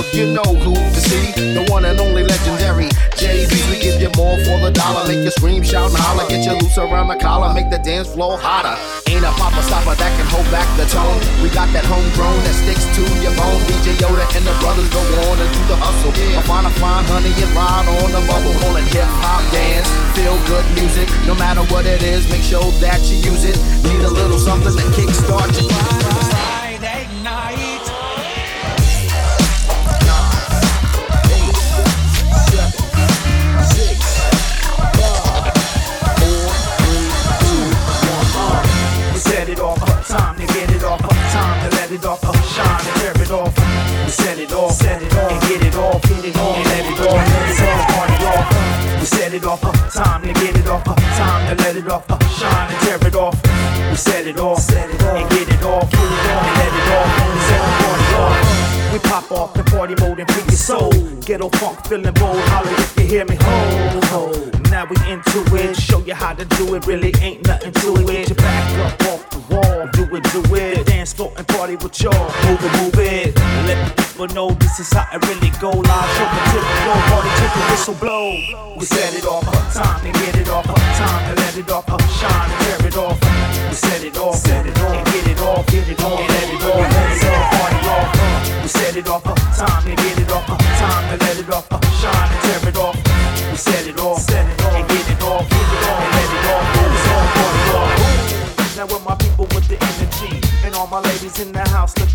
love, you know who to see. The one and only legendary JB. We give you more for the dollar. Make you scream, shout, and holler. Get you loose around the collar. Make the dance floor hotter. Ain't a popper stopper that can hold back the tone. We got that homegrown that sticks to your bone. DJ Yoda and the brothers go on and do the hustle. I find a fine honey and ride on the bubble. Call it hip hop dance. Feel good music. No matter what it is, make sure that you use it. Need a little something to kickstart your Friday it off. Uh, shine and tear it off. We set it off. Set it off. And get it off. Get it off. And let it off. Set the party off. We pop off in party mode and free your soul. Ghetto funk feeling bold. Holler if you hear me. Ho, ho. Now we into it. Show you how to do it. Really ain't nothing to it. Get your back up off the wall. Do it, do it. Dance floor and party with y'all. Move it, move it. Let the people know this is how it really go. Live show the tip, no party till the whistle blow. We set it off. Time to get it off. Time to let it off. Shine and tear it off. We set it off. Set it off. And get it off. Get it off. And let it off. Let it off. Party off. We set it off. Time to get it off. Time to let it off. In the house look.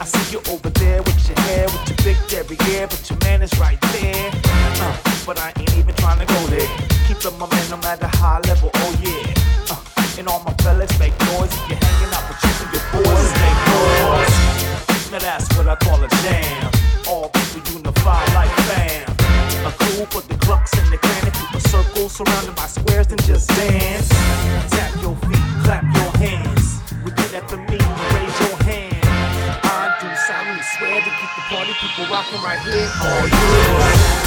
I see you over there with your hair, with your big derriere, but your man is right there. Uh, but I ain't even trying to go there. Keep the momentum at a high level, oh yeah. Uh, and all my fellas make noise if you're hanging out with you and your boys. Make noise. Now that's what I call a jam. All people unify like fam. A crew for the clucks and the clan. A circle surrounded right here. Oh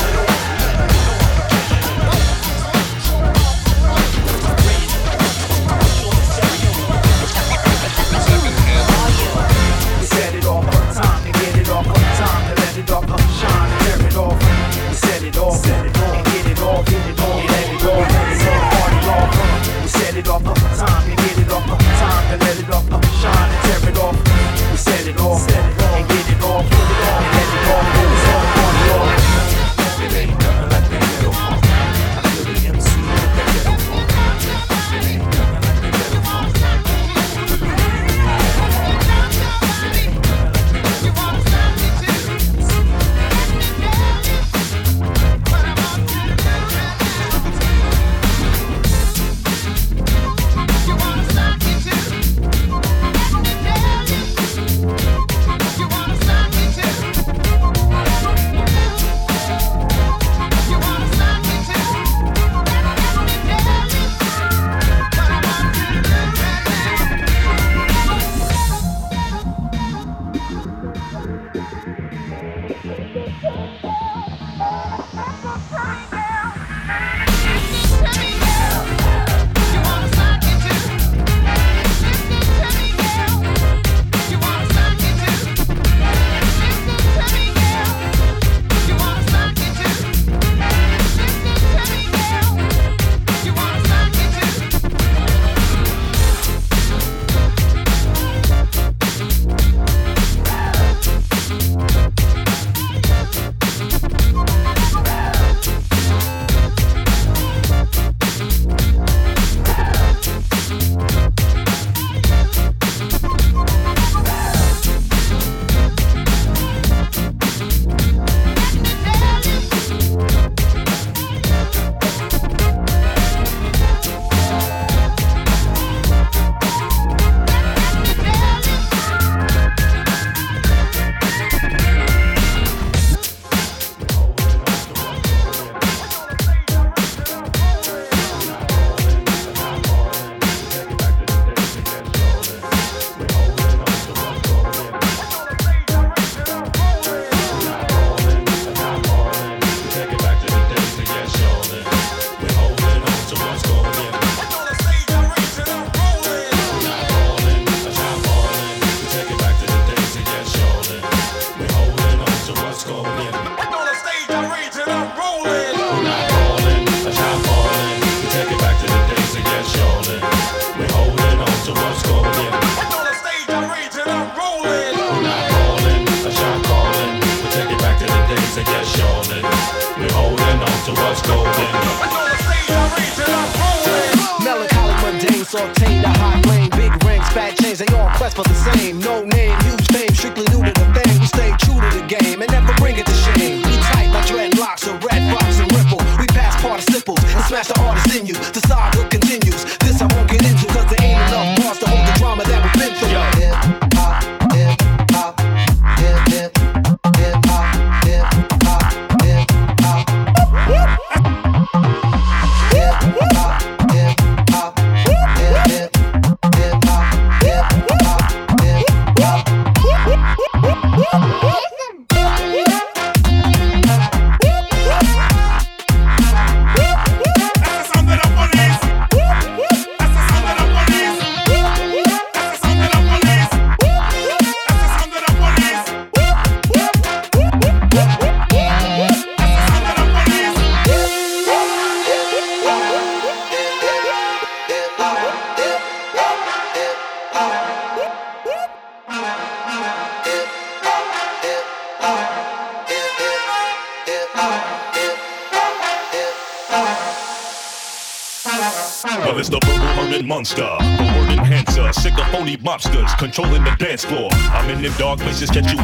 them dark places, catch you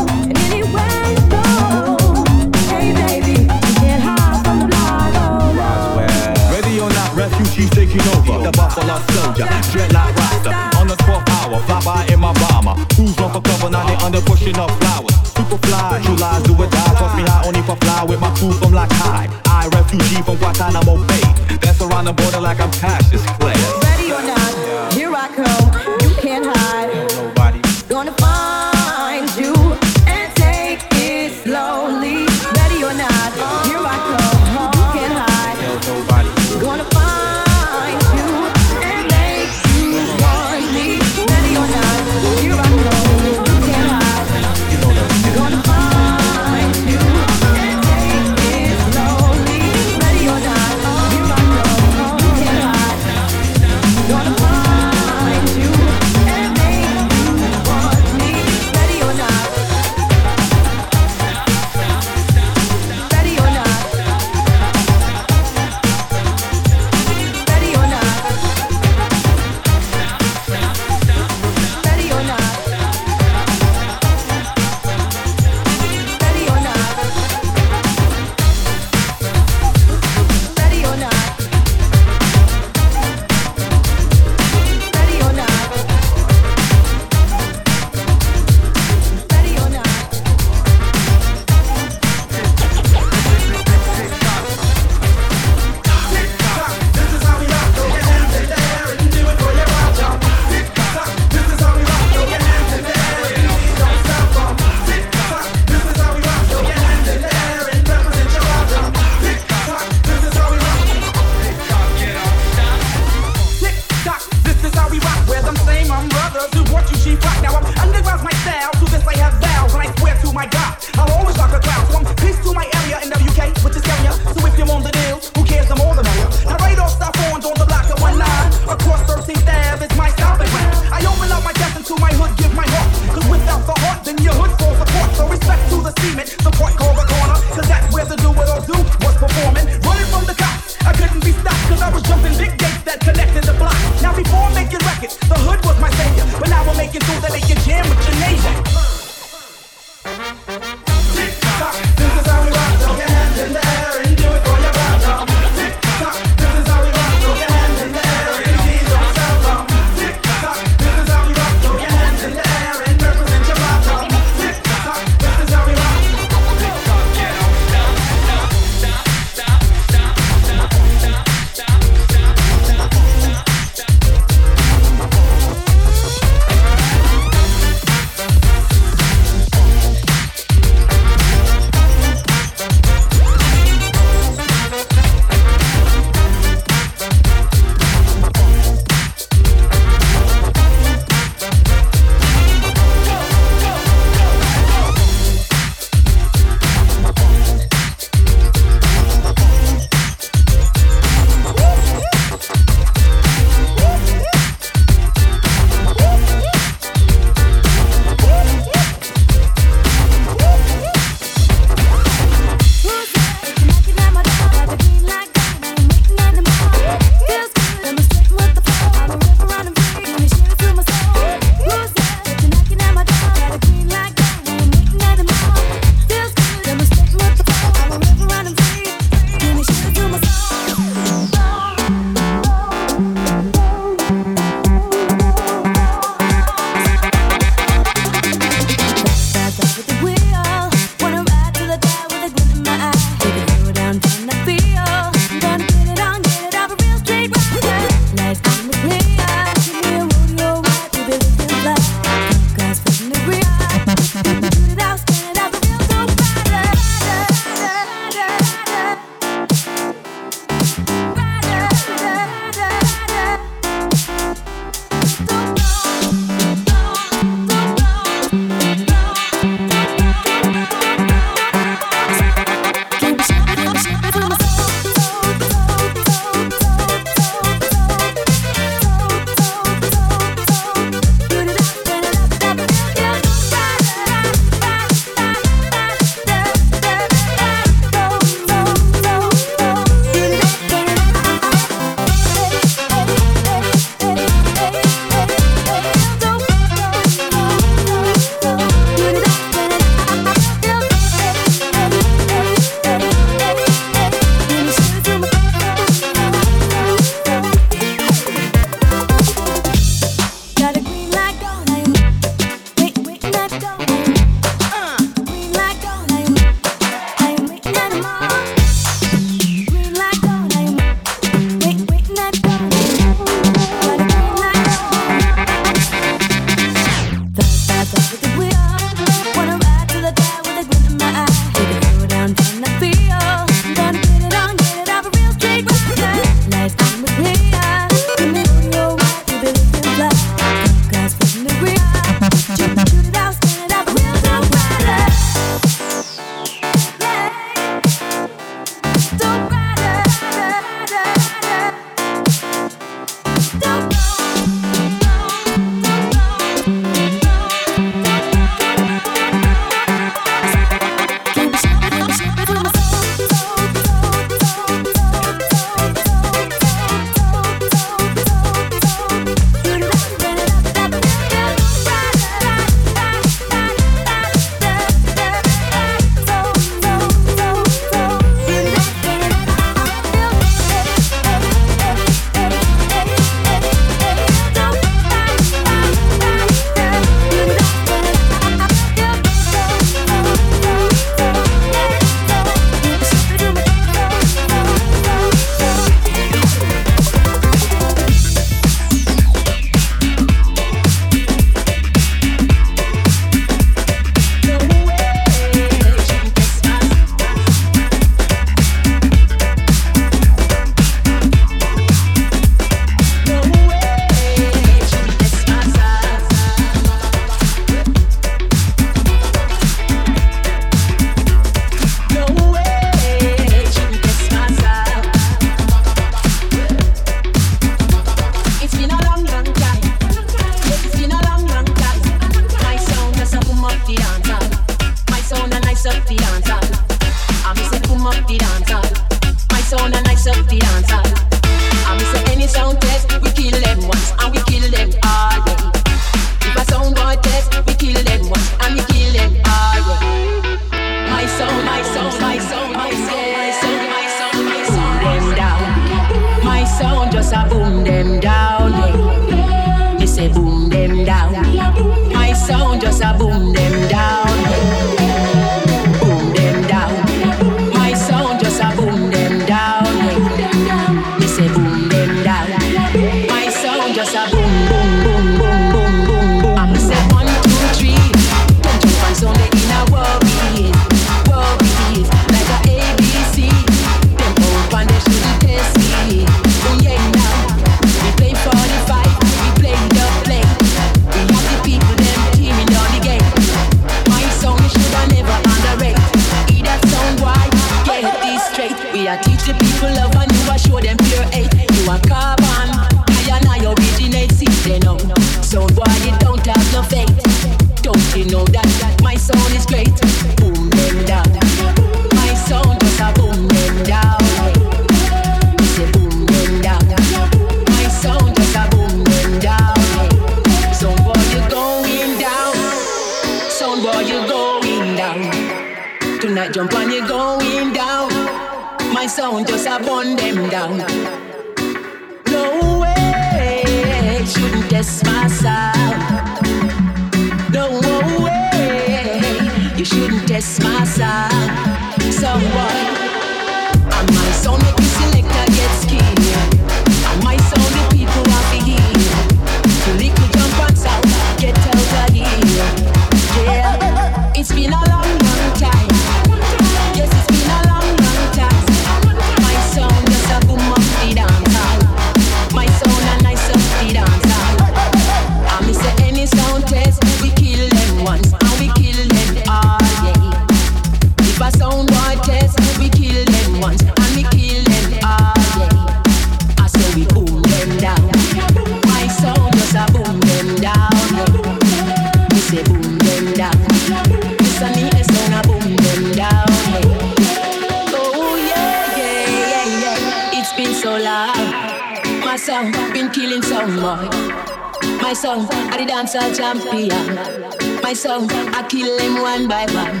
I the dancehall champion. My song, I kill them one by one.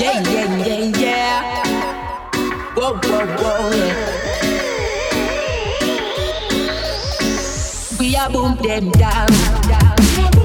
Yeah, yeah, yeah, yeah. Whoa, whoa, whoa, yeah. We are boom them down.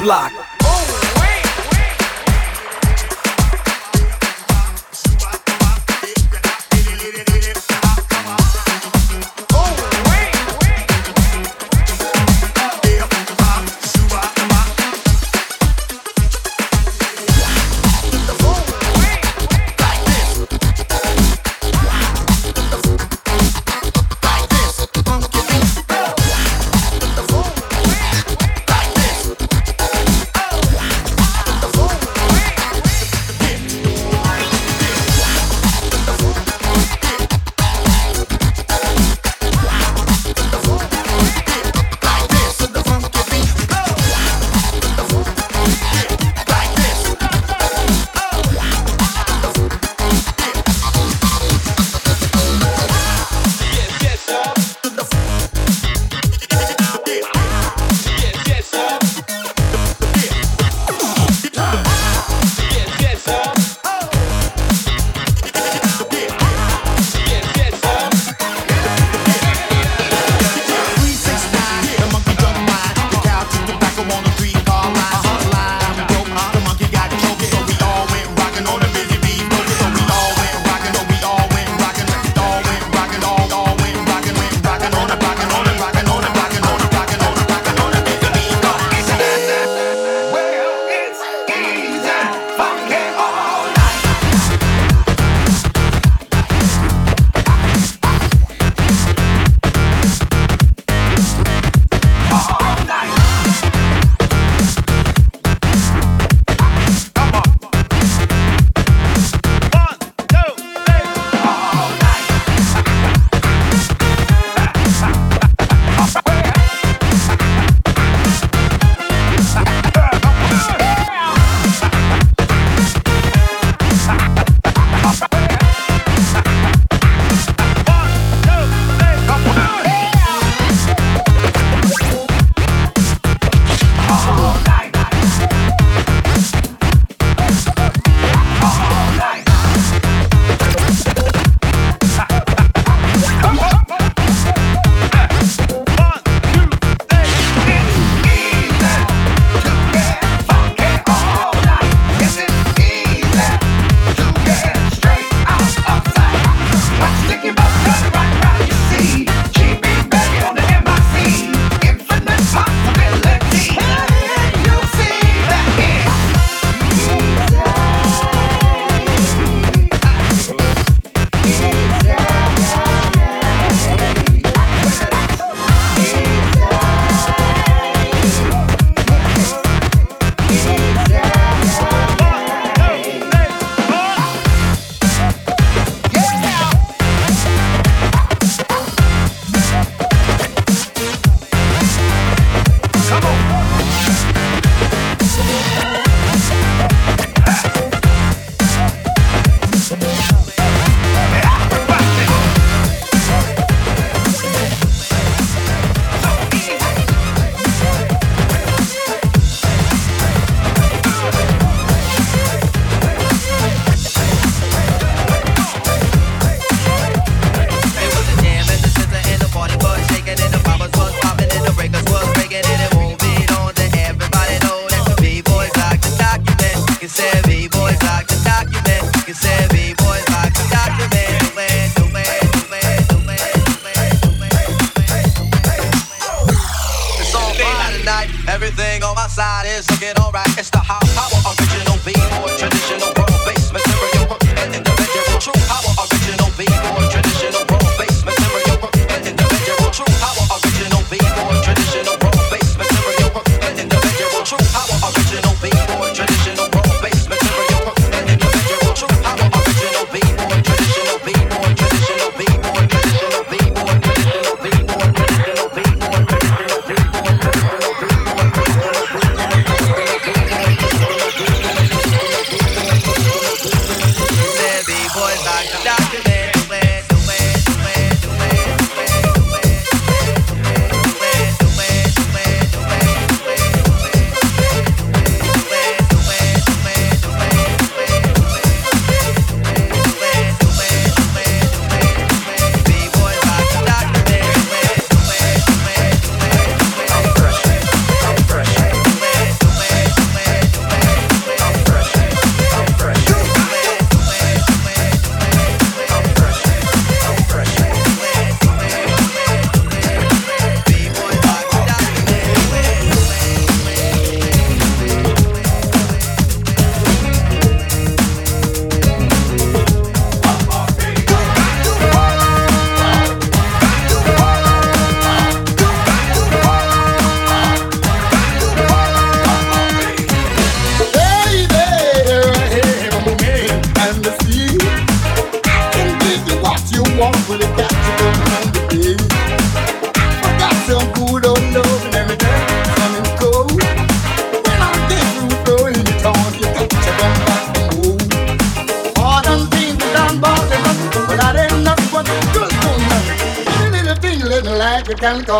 Block.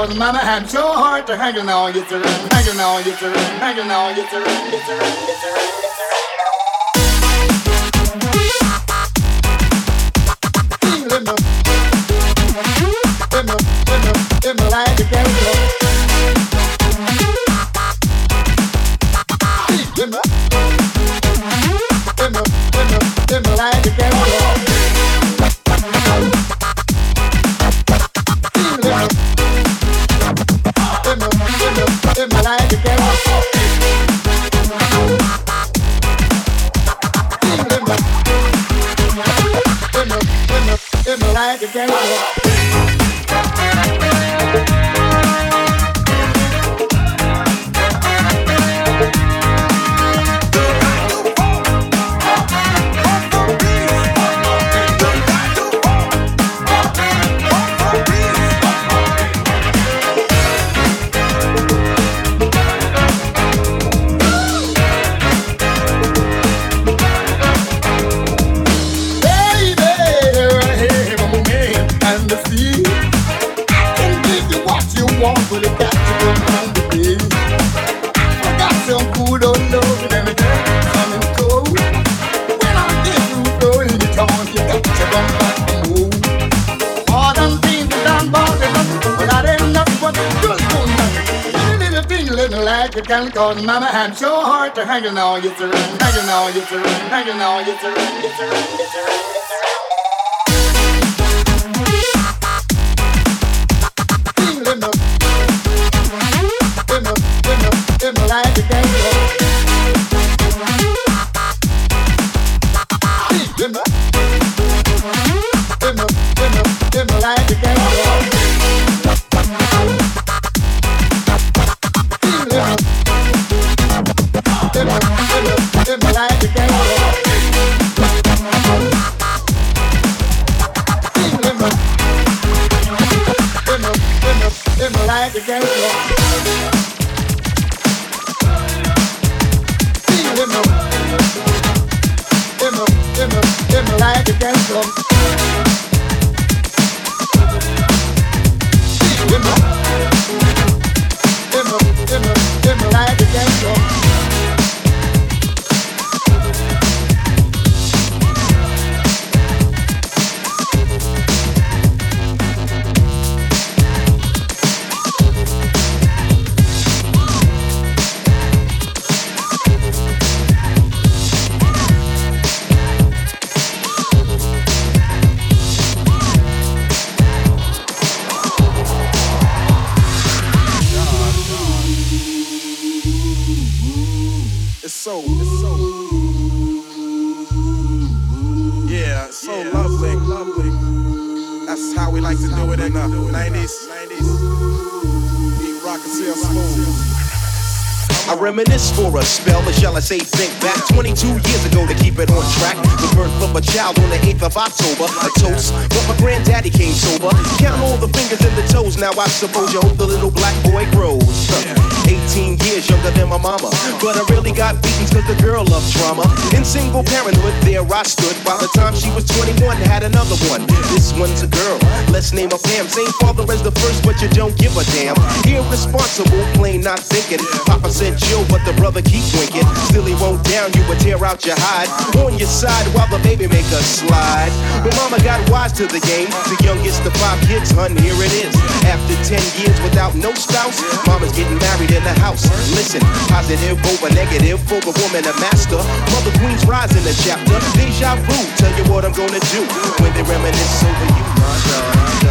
Cause mama I'm so hard to hang on you hanging on you hanging on you to hanging on you can call mama I'm so hard to hang on, you to hang on, you to hang on, you to hang on, you you to. Suppose hope the little black boy grows. 18 years younger than my mama. But I really got beaten cause the girl loved drama. In single parenthood, there I stood. By the time she was 21, had another one. This one's a girl, name her Pam. Same father as the first, but you don't give a damn. Irresponsible, plain not thinking. Papa said chill, but the brother keep winking. Still he won't down you, would tear out your hide. On your side while the baby make a slide. But mama got wise to the game. The youngest of five kids, hun, here it is. After 10 years without no spouse, mama's getting married in the house. Listen, positive over negative for the woman a master. Mother Queen's rise in the chapter. Deja vu, tell you what I'm gonna do when they reminisce over you.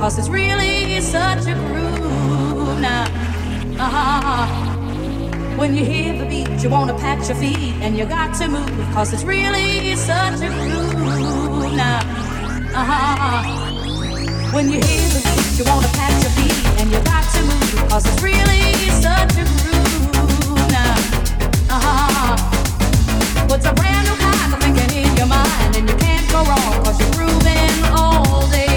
Cause it's really such a groove now. Uh-huh. When you hear the beat, you wanna pat your feet and you got to move. Cause it's really such a groove now. Uh-huh. When you hear the beat, you wanna pat your feet and you got to move. Cause it's really such a groove now. Uh-huh. What's a brand new kind of thinking in your mind and you can't go wrong cause you're grooving all day.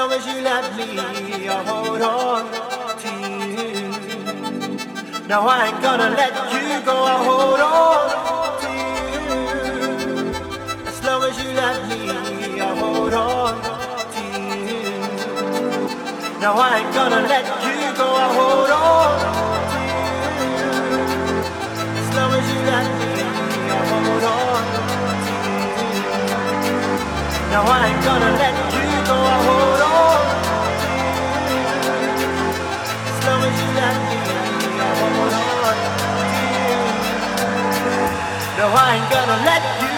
Long as you let me. I'll hold on to you. No, I ain't gonna let you go. I'll hold on to you as long as you let me. I'll hold on to you. No, I ain't gonna let you go. I'll hold on to you as long as you let me. I'll hold on. No, I ain't gonna let No, I ain't gonna let you.